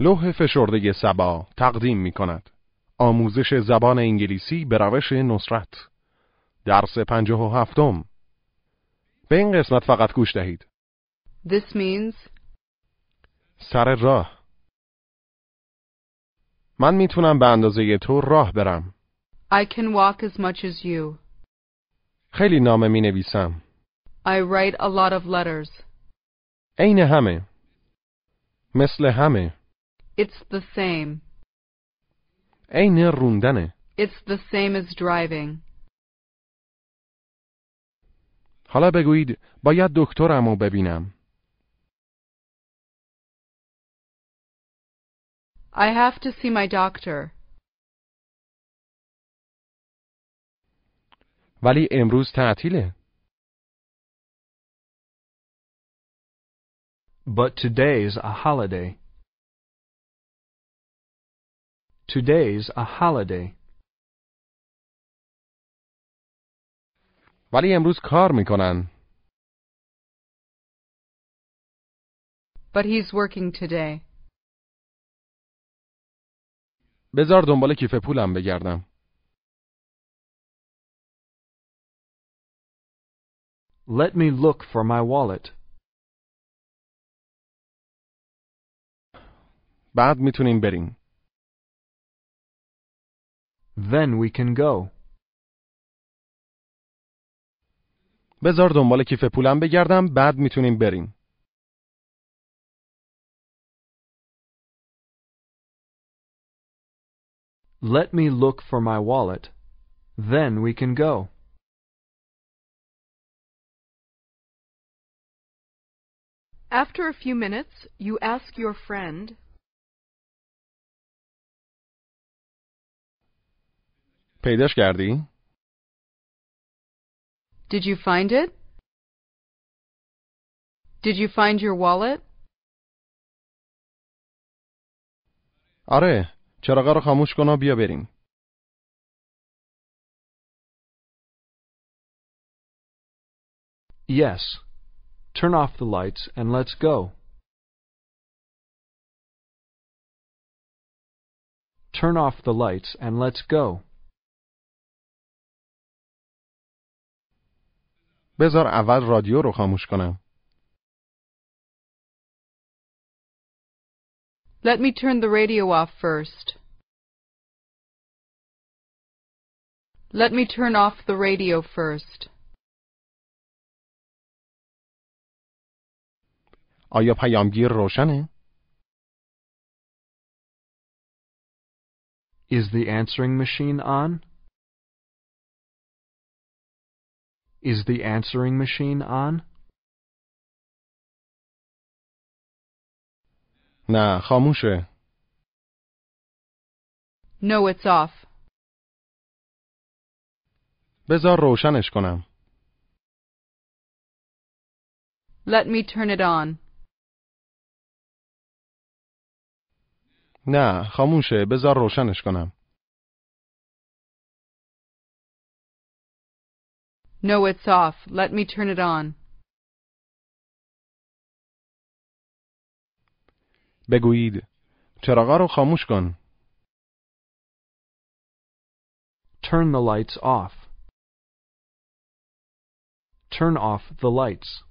لوح فشرده سبا تقدیم می کند. آموزش زبان انگلیسی به روش نصرت. درس پنجه و هفتم. به این قسمت فقط گوش دهید. This means سر راه. من می‌تونم به اندازه تو راه برم. I can walk as much as you. خیلی نامه می نویسم. I write a lot of letters. عین همه. مثل همه. It's the same. عین روندنه. It's the same as driving. حالا بگویید باید دکترمو ببینم. I have to see my doctor. ولی امروز تعطیله. But today's a holiday. Today's a holiday. ولی امروز کار میکنن. But he's working today. بذار دنبال کیف پولم بگردم. Let me look for my wallet. بعد میتونیم بریم. Then we can go. بذار دنبال کیف پولم بگردم بعد میتونیم بریم. Let me look for my wallet. Then we can go. After a few minutes, you ask your friend, پیداش کردی؟ Did you find it? Did you find your wallet? آره. چراغا رو خاموش کن و بیا بریم. Yes. Turn off the lights and let's go. Turn off the lights and let's go. بذار اول رادیو رو خاموش کنم. Let me turn the radio off first. Let me turn off the radio first. آیا پیامگیر روشنه؟ Is the answering machine on? Is the answering machine on? نه خاموشه. No, it's off. بذار روشنش کنم. Let me turn it on. نه خاموشه. بذار روشنش کنم. No, it's off. Let me turn it on. بگویید چراغا رو خاموش کن. Turn the lights off. Turn off the lights.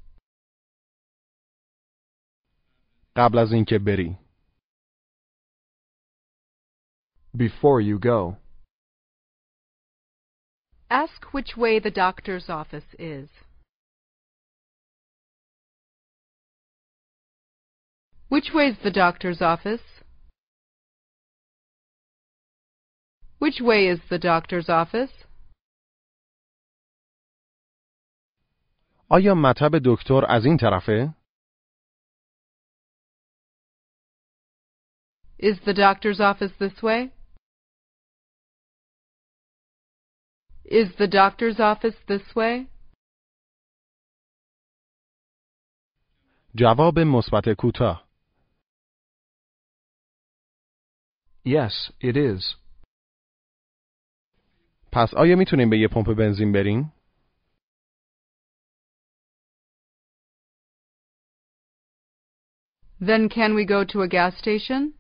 قبل از اینکه بری. Before you go. ask which way the doctor's office is. Which way's the doctor's office? Which way is the doctor's office? آیا مطب دکتر از این طرفه؟ Is the doctor's office this way? Is the doctor's office this way? جواب مثبت کوتاه Yes, it is. پس آیا میتونیم به یه پمپ بنزین بریم؟ Then can we go to a gas station?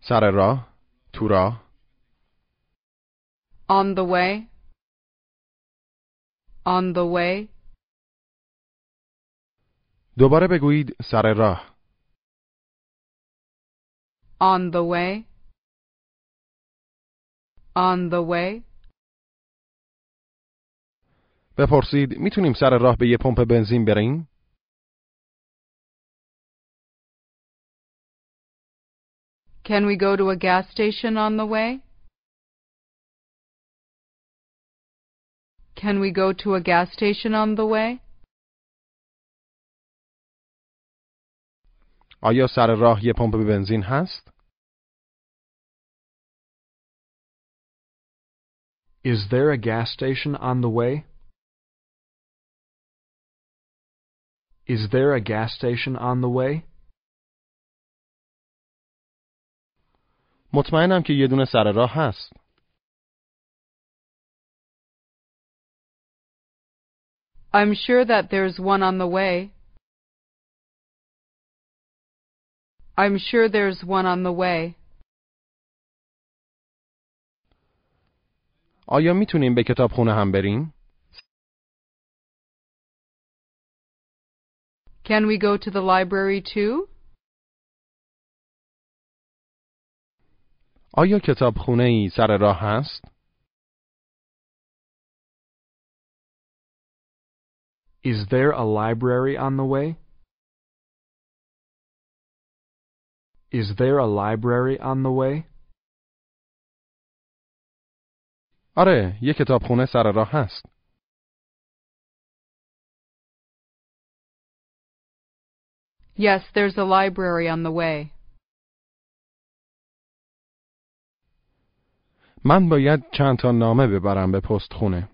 سر راه تو راه On the way. On the way. دوباره بگویید سر راه On the way. On the way. بپرسید می‌تونیم سر راه به یه پمپ بنزین بریم؟ Can we go to a gas station on the way? Can we go to a gas station on the way? آیا سر راه یه پمپ بنزین هست؟ Is there a gas station on the way? Is there a gas station on the way? مطمئنم که یه دونه سر راه هست. I'm sure that there's one on the way. I'm sure there's one on the way. آیا می‌تونیم به کتابخونه هم بریم؟ Can we go to the library too? آیا کتابخونه ای سر راه هست؟ Is there a library on the way? Is there a library on the way? آره، یه کتابخونه سر راه هست. Yes, there's a library on the way. من باید چند تا نامه ببرم به پست خونه.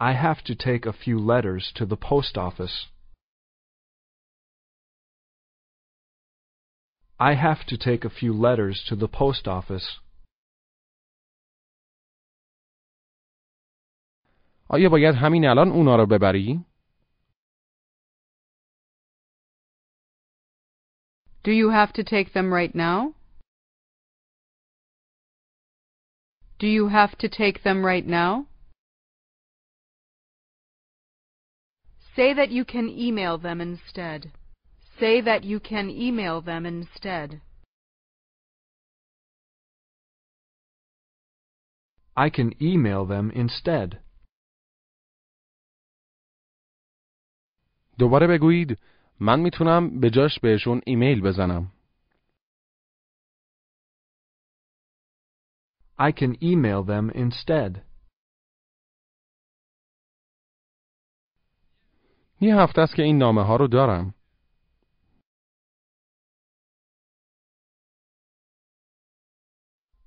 I have to take a few letters to the post office. I have to take a few letters to the post office. آیا باید همین الان اونا رو ببری؟ Do you have to take them right now? Do you have to take them right now? Say that you can email them instead. Say that you can email them instead. I can email them instead. دوباره بگویید من می‌تونم به جاش بهشون ایمیل بزنم. I can email them instead. یه هفته است که این نامه ها رو دارم.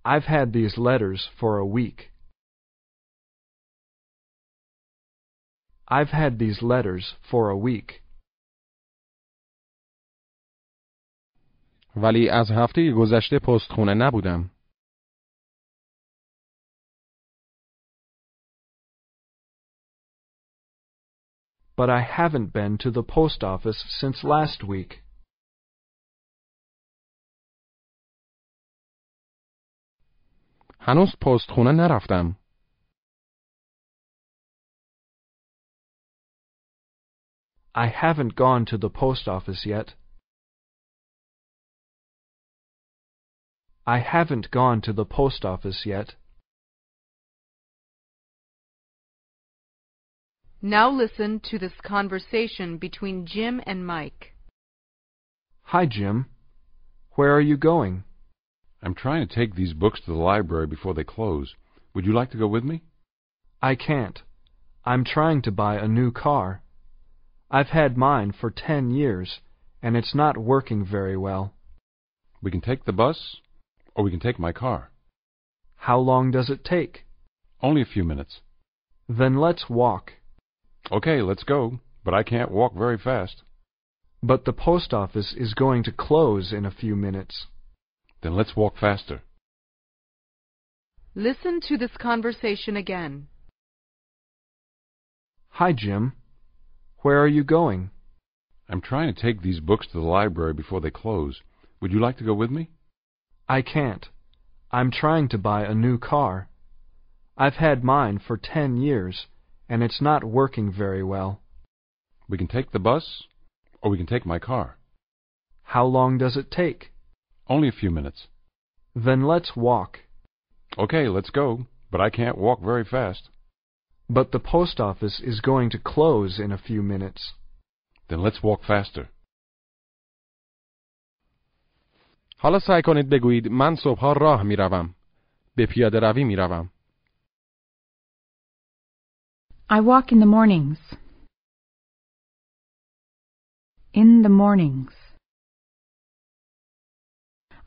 I've had these letters for a week. I've had these letters for a week. ولی از هفته گذشته پست خونه نبودم. But I haven't been to the post office since last week. هنوز پست خونه نرفتم. I haven't gone to the post office yet. I haven't gone to the post office yet. Now listen to this conversation between Jim and Mike. Hi, Jim. Where are you going? I'm trying to take these books to the library before they close. Would you like to go with me? I can't. I'm trying to buy a new car. I've had mine for ten years, and it's not working very well. We can take the bus, or we can take my car. How long does it take? Only a few minutes. Then let's walk. Okay, let's go, but I can't walk very fast. But the post office is going to close in a few minutes. Then let's walk faster. Listen to this conversation again. Hi, Jim. Where are you going? I'm trying to take these books to the library before they close. Would you like to go with me? I can't. I'm trying to buy a new car. I've had mine for ten years, and it's not working very well. We can take the bus, or we can take my car. How long does it take? Only a few minutes. Then let's walk. Okay, let's go, but I can't walk very fast. But the post office is going to close in a few minutes. Then let's walk faster. حالا سعی کنید بگویید من صبحها راه می روم. به پیاده روی می روم. I walk in the mornings. In the mornings.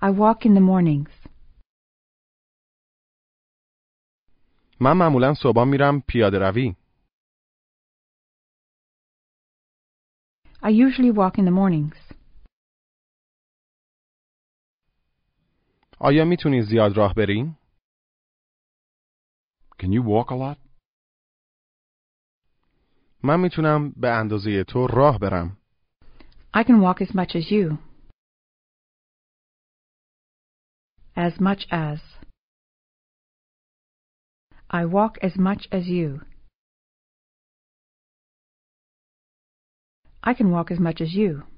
I walk in the mornings. من معمولا صبحها میرم پیاده روی. I usually walk in the mornings. آیا می‌تونی زیاد راه بری؟ Can you walk a lot? من می‌تونم به اندازه تو راه برم. I can walk as much as you. As much as. I walk as much as you. I can walk as much as you.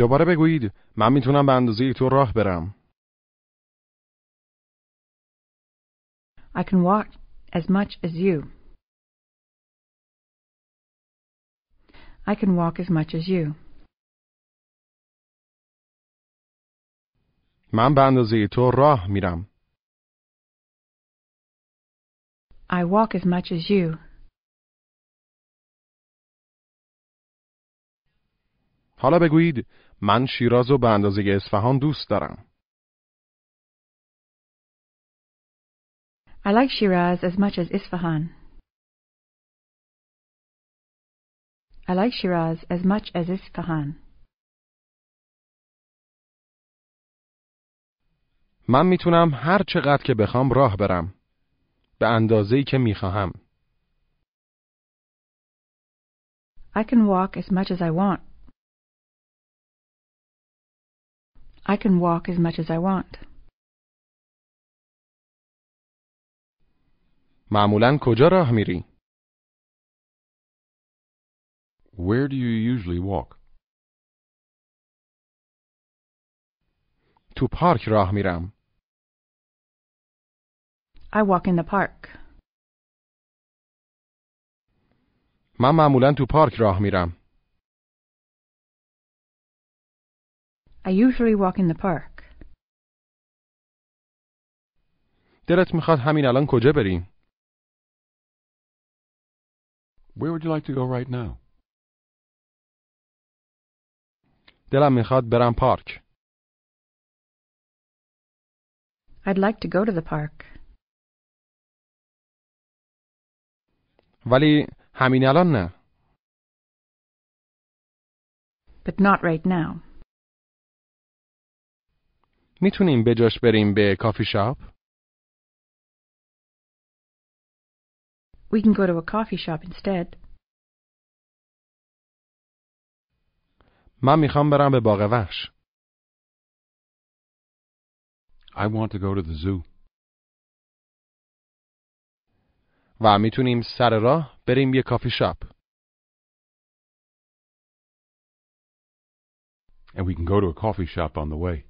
دوباره بگویید من می‌تونم به اندازه تو راه برم. I can walk as much as you. I can walk as much as you. من به اندازه تو راه میرم. I walk as much as you. حالا بگویید من شیراز رو به اندازه اصفهان دوست دارم. I like Shiraz as much as Isfahan. I like Shiraz as much as Isfahan. من می‌تونم هر چقدر که بخوام راه برم. به اندازه‌ای که می‌خواهم. I can walk as much as I want. I can walk as much as I want. معمولا کجا راه میری؟ Where do you usually walk? تو پارک راه میرم. I walk in the park. من معمولا تو پارک راه میرم. usually walk in the park. دلت میخواد همین الان کجا بریم؟ Where would you like to go right now? دلم میخواد برم پارک. I'd like to go to the park. ولی همین الان نه. But not right now. میتونیم به جاش بریم به کافی شاپ؟ We can go to a coffee shop instead. من میخوام برم به باغ وحش. I want to go to the zoo. و میتونیم سر راه بریم یه کافی شاپ. And we can go to a coffee shop on the way.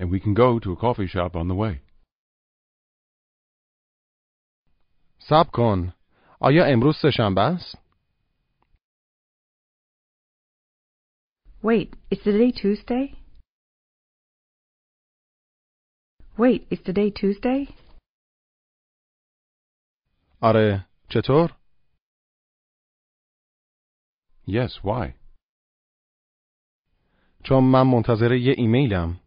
And we can go to a coffee shop on the way. صبر کن. آیا امروز سهشنبه است؟ Wait, is today Tuesday? Wait, is today Tuesday? آره. چطور؟ Yes, why? چون من منتظر یه ایمیلم.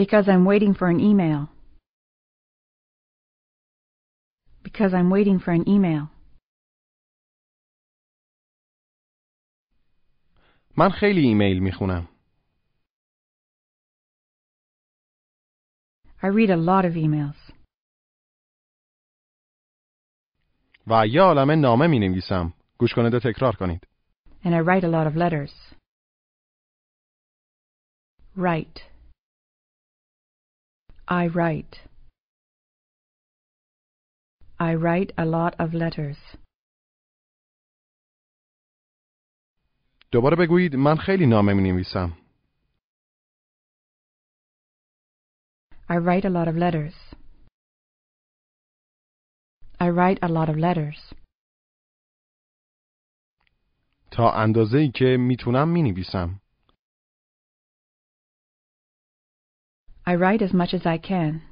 Because I'm waiting for an email. Because I'm waiting for an email. من خیلی ایمیل میخونم. I read a lot of emails. و یه عالمه نامه می نویسم. گوش کنید و تکرار کنید. And I write a lot of letters. Write. I write. I write a lot of letters. دوباره بگویید من خیلی نامه می نویسم. I write a lot of letters. I write a lot of letters. تا اندازه ای که می‌تونم می نویسم. I write as much as I can.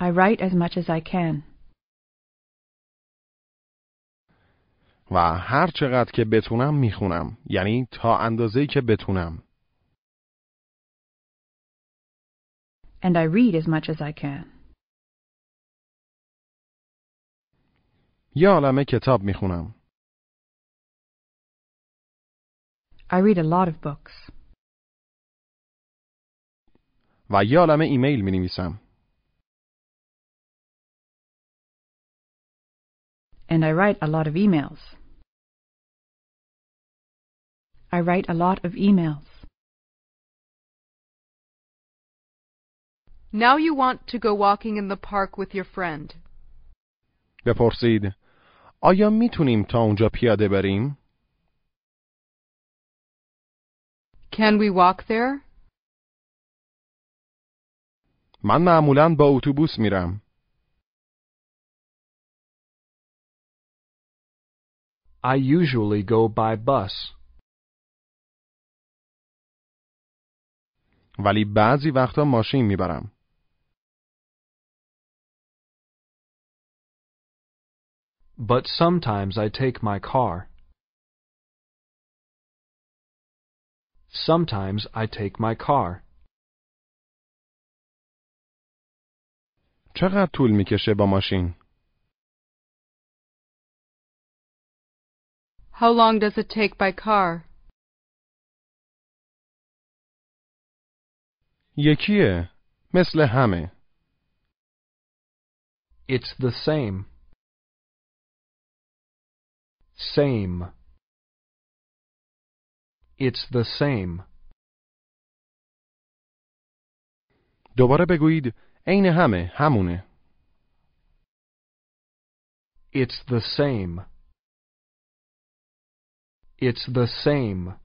I write as much as I can. و هر چقدر که بتونم میخونم. یعنی تا اندازه ای که بتونم. And I read as much as I can. یه عالمه کتاب میخونم. I read a lot of books. و یه عالمه ایمیل می نویسم. And I write a lot of emails. I write a lot of emails. Now you want to go walking in the park with your friend. بپرسید آیا میتونیم تا اونجا پیاده بریم؟ Can we walk there? من معمولا با اتوبوس میرم. I usually go by bus. ولی بعضی وقتا ماشین می‌برم. But sometimes I take my car. Sometimes I take my car. چقدر طول می‌کشه با ماشین؟ How long does it take by car? یکیه. مثل همه. It's the same. Same. It's the same. دوباره بگویید عین همه همونه. It's the same. It's the same.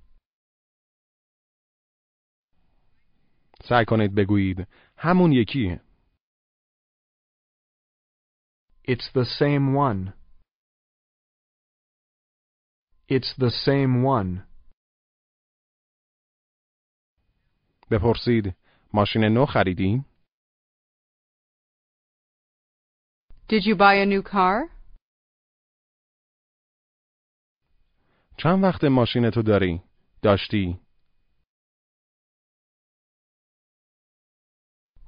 سعی کنید بگویید همون یکیه. It's the same one. It's the same one. بپرسید ماشین نو خریدی؟ Did you buy a new car? چند وقت ماشین تو داری؟ داشتی؟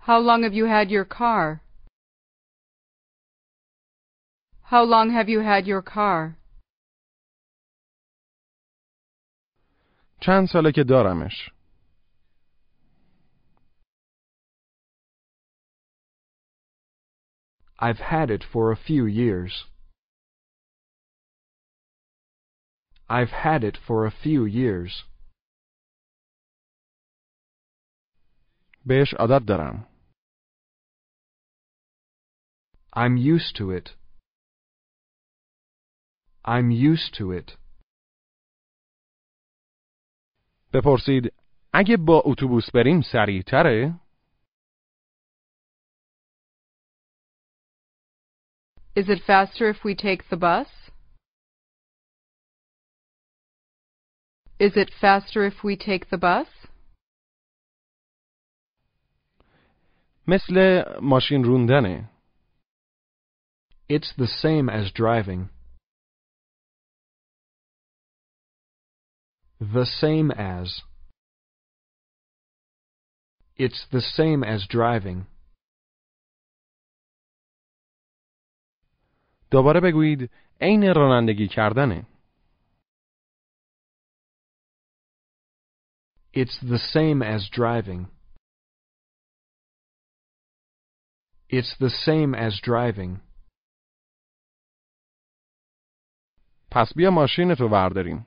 How long have you had your car? How long have you had your car? چند ساله که دارمش؟ I've had it for a few years. I've had it for a few years. بهش عادت دارم. I'm used to it. I'm used to it. بپرسید اگه با اتوبوس بریم سریعتره؟ Is it faster if we take the bus? Is it faster if we take the bus? مثل ماشین روندنه. It's the same as driving. The same as. It's the same as driving. دوباره بگویید عین رانندگی کردنه. It's the same as driving. It's the same as driving. پس بیا ماشینتو برداریم.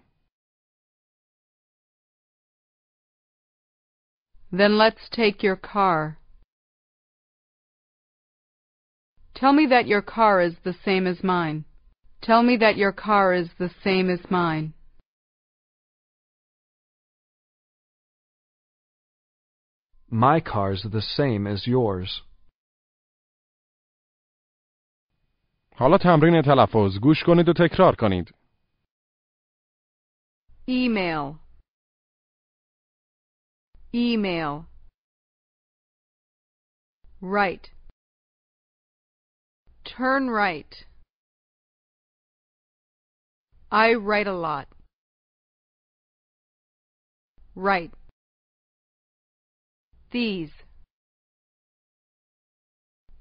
Then let's take your car. Tell me that your car is the same as mine. Tell me that your car is the same as mine. My car's the same as yours. حالا تمرین تلفظ گوش کنید و تکرار کنید. Email. Email. Right. Turn right. I write a lot. Right. These.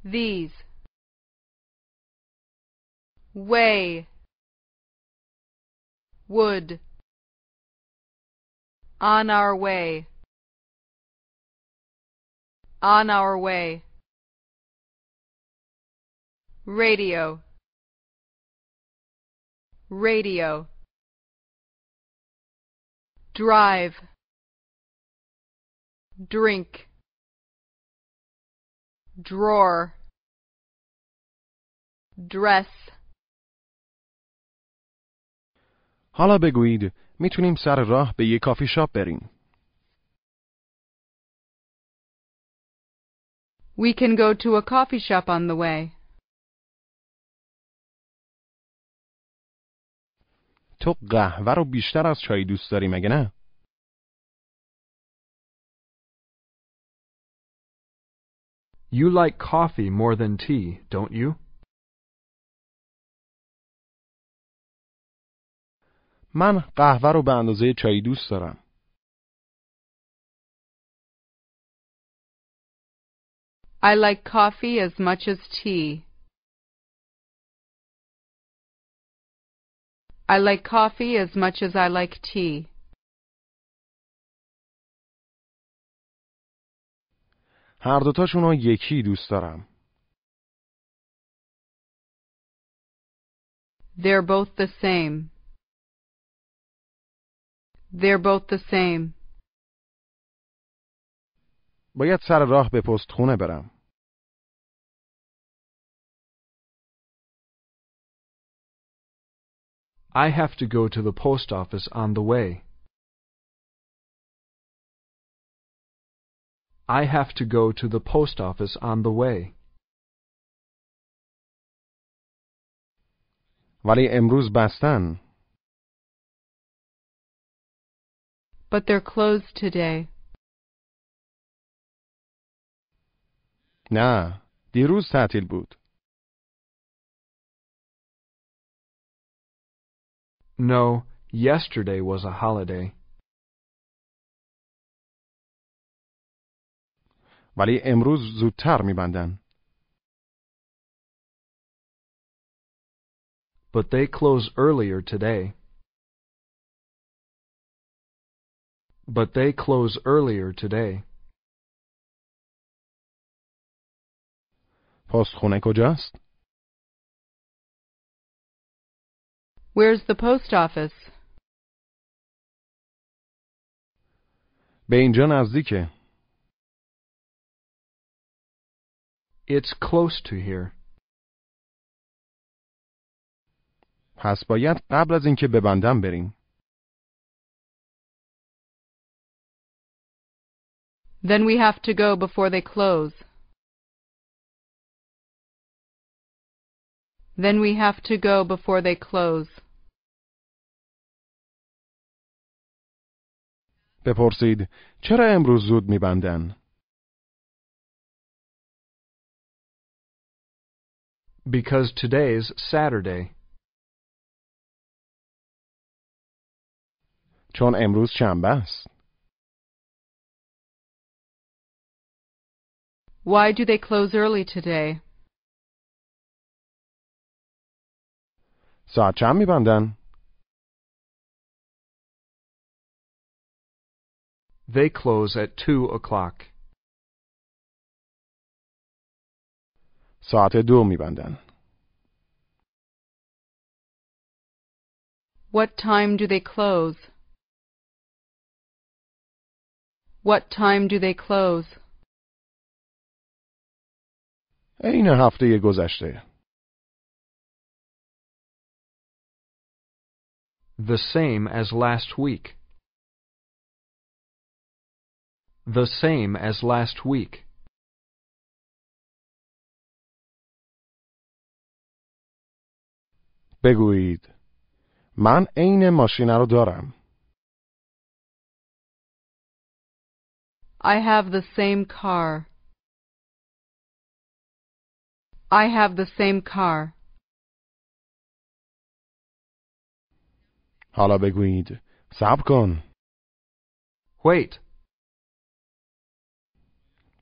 These. Way. Would. On our way. On our way Radio. Radio. Drive. Drink. Drawer. Dress. حالا بگویید میتونیم سر راه به یک کافی شاپ بریم. We can go to a coffee shop on the way. تو قهوه رو بیشتر از چای دوست داری مگه نه؟ You like coffee more than tea, don't you? من قهوه رو به اندازه چای دوست دارم. I like coffee as much as tea. I like coffee as much as I like tea. هر دوتاشون رو یکی دوست دارم. They're both the same. They're both the same. باید سر راه به پستخونه برم. I have to go to the post office on the way. I have to go to the post office on the way. ولی امروز بستن. But they're closed today. نه، دیروز تعطیل بود. No, yesterday was a holiday. ولی امروز زودتر میبندن. But they close earlier today. But they close earlier today. پستخونه کجاست؟ Where's the post office? به اینجا نزدیکه. It's close to here. پس باید قبل از اینکه ببندم بریم. Then we have to go before they close. Then we have to go before they close. بپرسید چرا امروز زود میبندن؟ Because today's Saturday. چون امروز شنبه است. Why do they close early today? ساعت چند میبندن؟ They close at two o'clock. ساعت دو میبندن. What time do they close? What time do they close? عین هفته گذشته. The same as last week. The same as last week. بگویید من عین ماشین رو دارم. I have the same car. I have the same car. حالا بگویید صبر کن. Wait.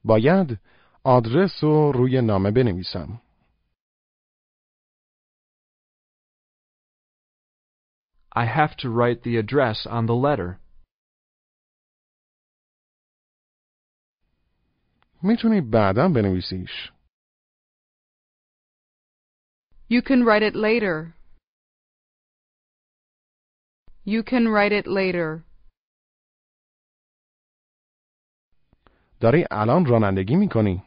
باید آدرس رو روی نامه بنویسم. I have to write the address on the letter. میتونی بعدا بنویسیش. You can write it later. You can write it later. داری الان رانندگی میکنی.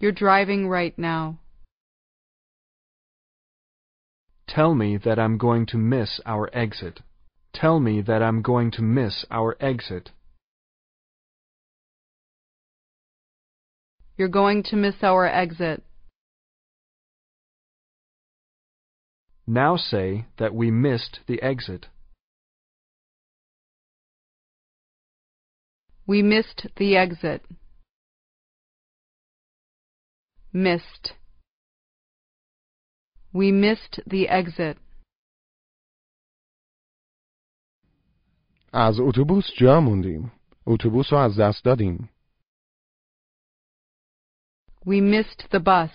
You're driving right now. Tell me that I'm going to miss our exit. Tell me that I'm going to miss our exit. You're going to miss our exit. Now say that we missed the exit. We missed the exit. Missed. We missed the exit. از اتوبوس جا موندیم. اتوبوس رو از دست دادیم. We missed the bus.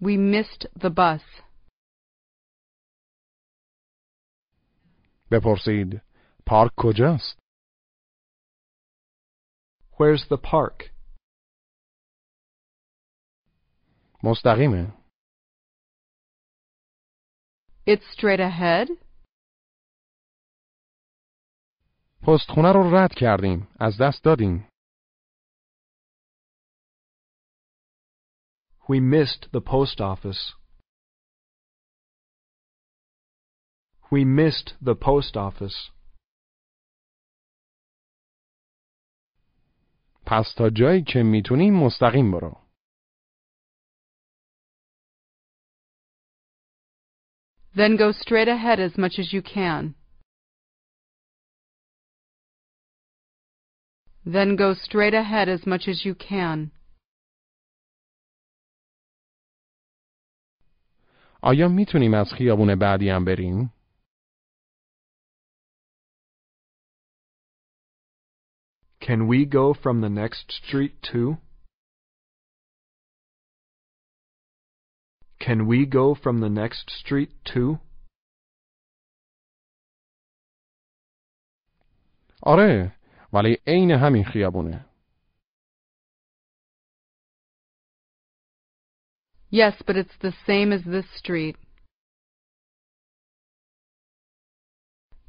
We missed the bus. بپرسید پارک کجاست؟ Where's the park? مستقیمه. It's straight ahead. پستخونه رو رد کردیم. از دست دادیم. We missed the post office. We missed the post office. پس تا جایی که می‌تونی مستقیم برو. Then go straight ahead as much as you can. Then go straight ahead as much as you can. آیا می‌تونیم از خیابون بعدی هم بریم؟ Can we go from the next street too? Can we go from the next street too? آره ولی عین همین خیابونه. Yes, but it's the same as this street.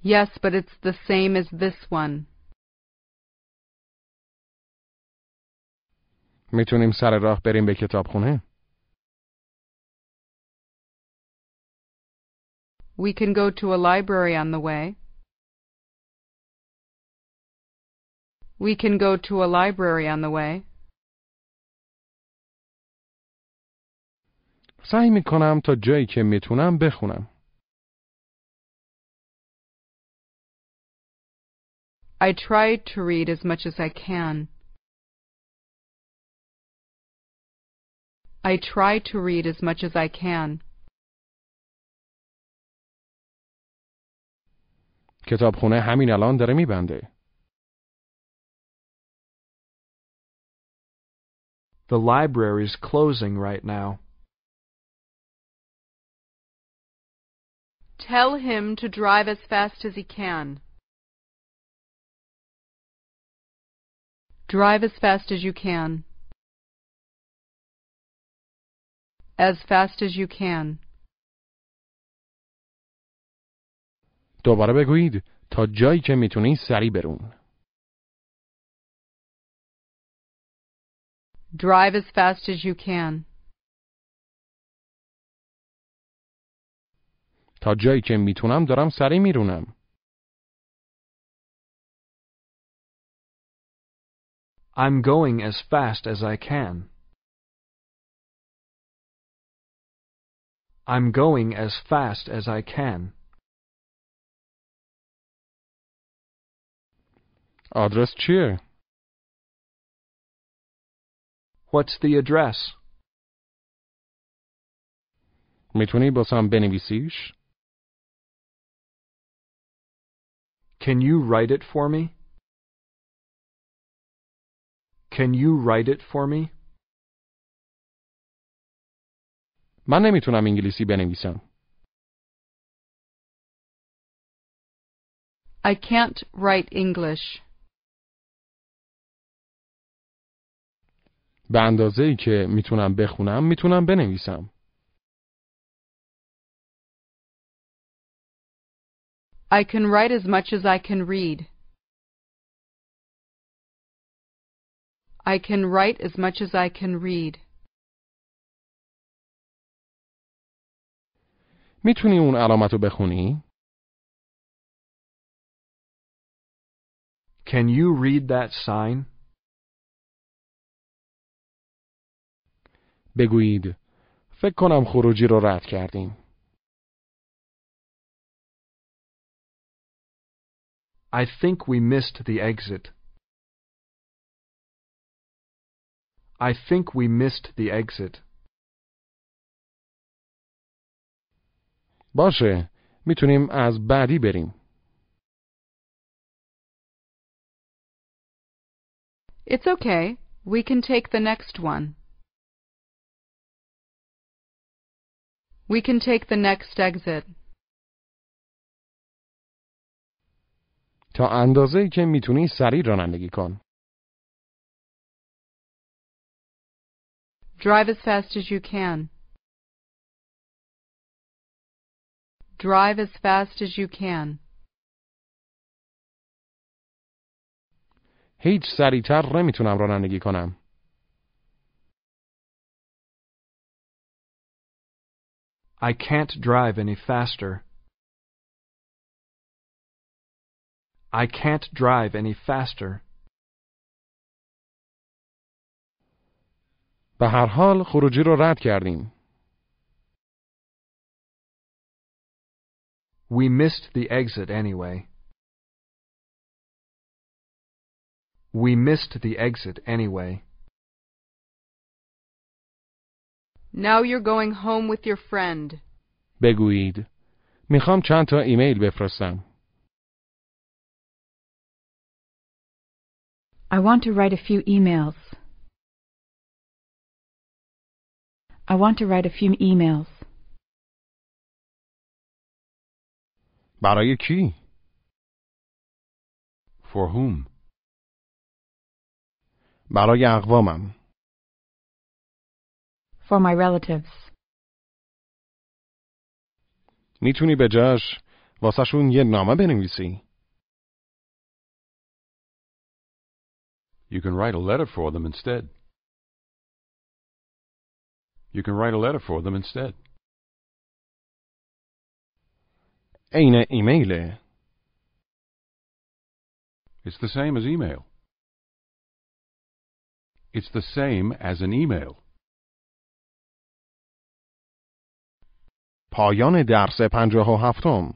Yes, but it's the same as this one. میتونیم سر راه بریم به کتابخونه؟ We can go to a library on the way. We can go to a library on the way. سعی میکنم تا جایی که میتونم بخونم. I try to read as much as I can. I try to read as much as I can. کتابخونه همین الان داره میبنده. The library's closing right now. Tell him to drive as fast as he can. Drive as fast as you can. As fast as you can. دوباره بگویید تا جایی که میتونی سری برون. Drive as fast as you can. تا جایی که میتونم دارم سری میرونم. I'm going as fast as I can. I'm going as fast as I can. آدرس چیه؟ What's the address? میتونی باسم بنویسیش؟ Can you write it for me? Can you write it for me? من نمی‌تونم انگلیسی بنویسم. I can't write English. به اندازه ای که می‌تونم بخونم می‌تونم بنویسم. I can write as much as I can read. I can write as much as I can read. می‌تونی اون علامت رو بخونی؟ Can you read that sign? بگویید فکر کنم خروجی رو رد کردیم. I think we missed the exit. I think we missed the exit. باشه می‌تونیم از بعدی بریم. It's okay. We can take the next one. We can take the next exit. تا اندازه ای که می‌تونی سریع رانندگی کن. Drive as fast as you can. Drive as fast as you can. هیچ سریعتر نمیتونم رانندگی کنم. I can't drive any faster. I can't drive any faster. به هر حال خروجی رو رد کردیم. We missed the exit anyway. We missed the exit anyway. Now you're going home with your friend. بگویید میخوام چند تا ایمیل بفرستم. I want to write a few emails. I want to write a few emails. برای کی؟ For whom? برای اقوامم. For my relatives. می‌تونی به جاش واسهشون یه نامه بنویسی. You can write a letter for them instead. You can write a letter for them instead. عین ایمیله. It's the same as email. It's the same as an email. پایان درس پنجاه و هفتم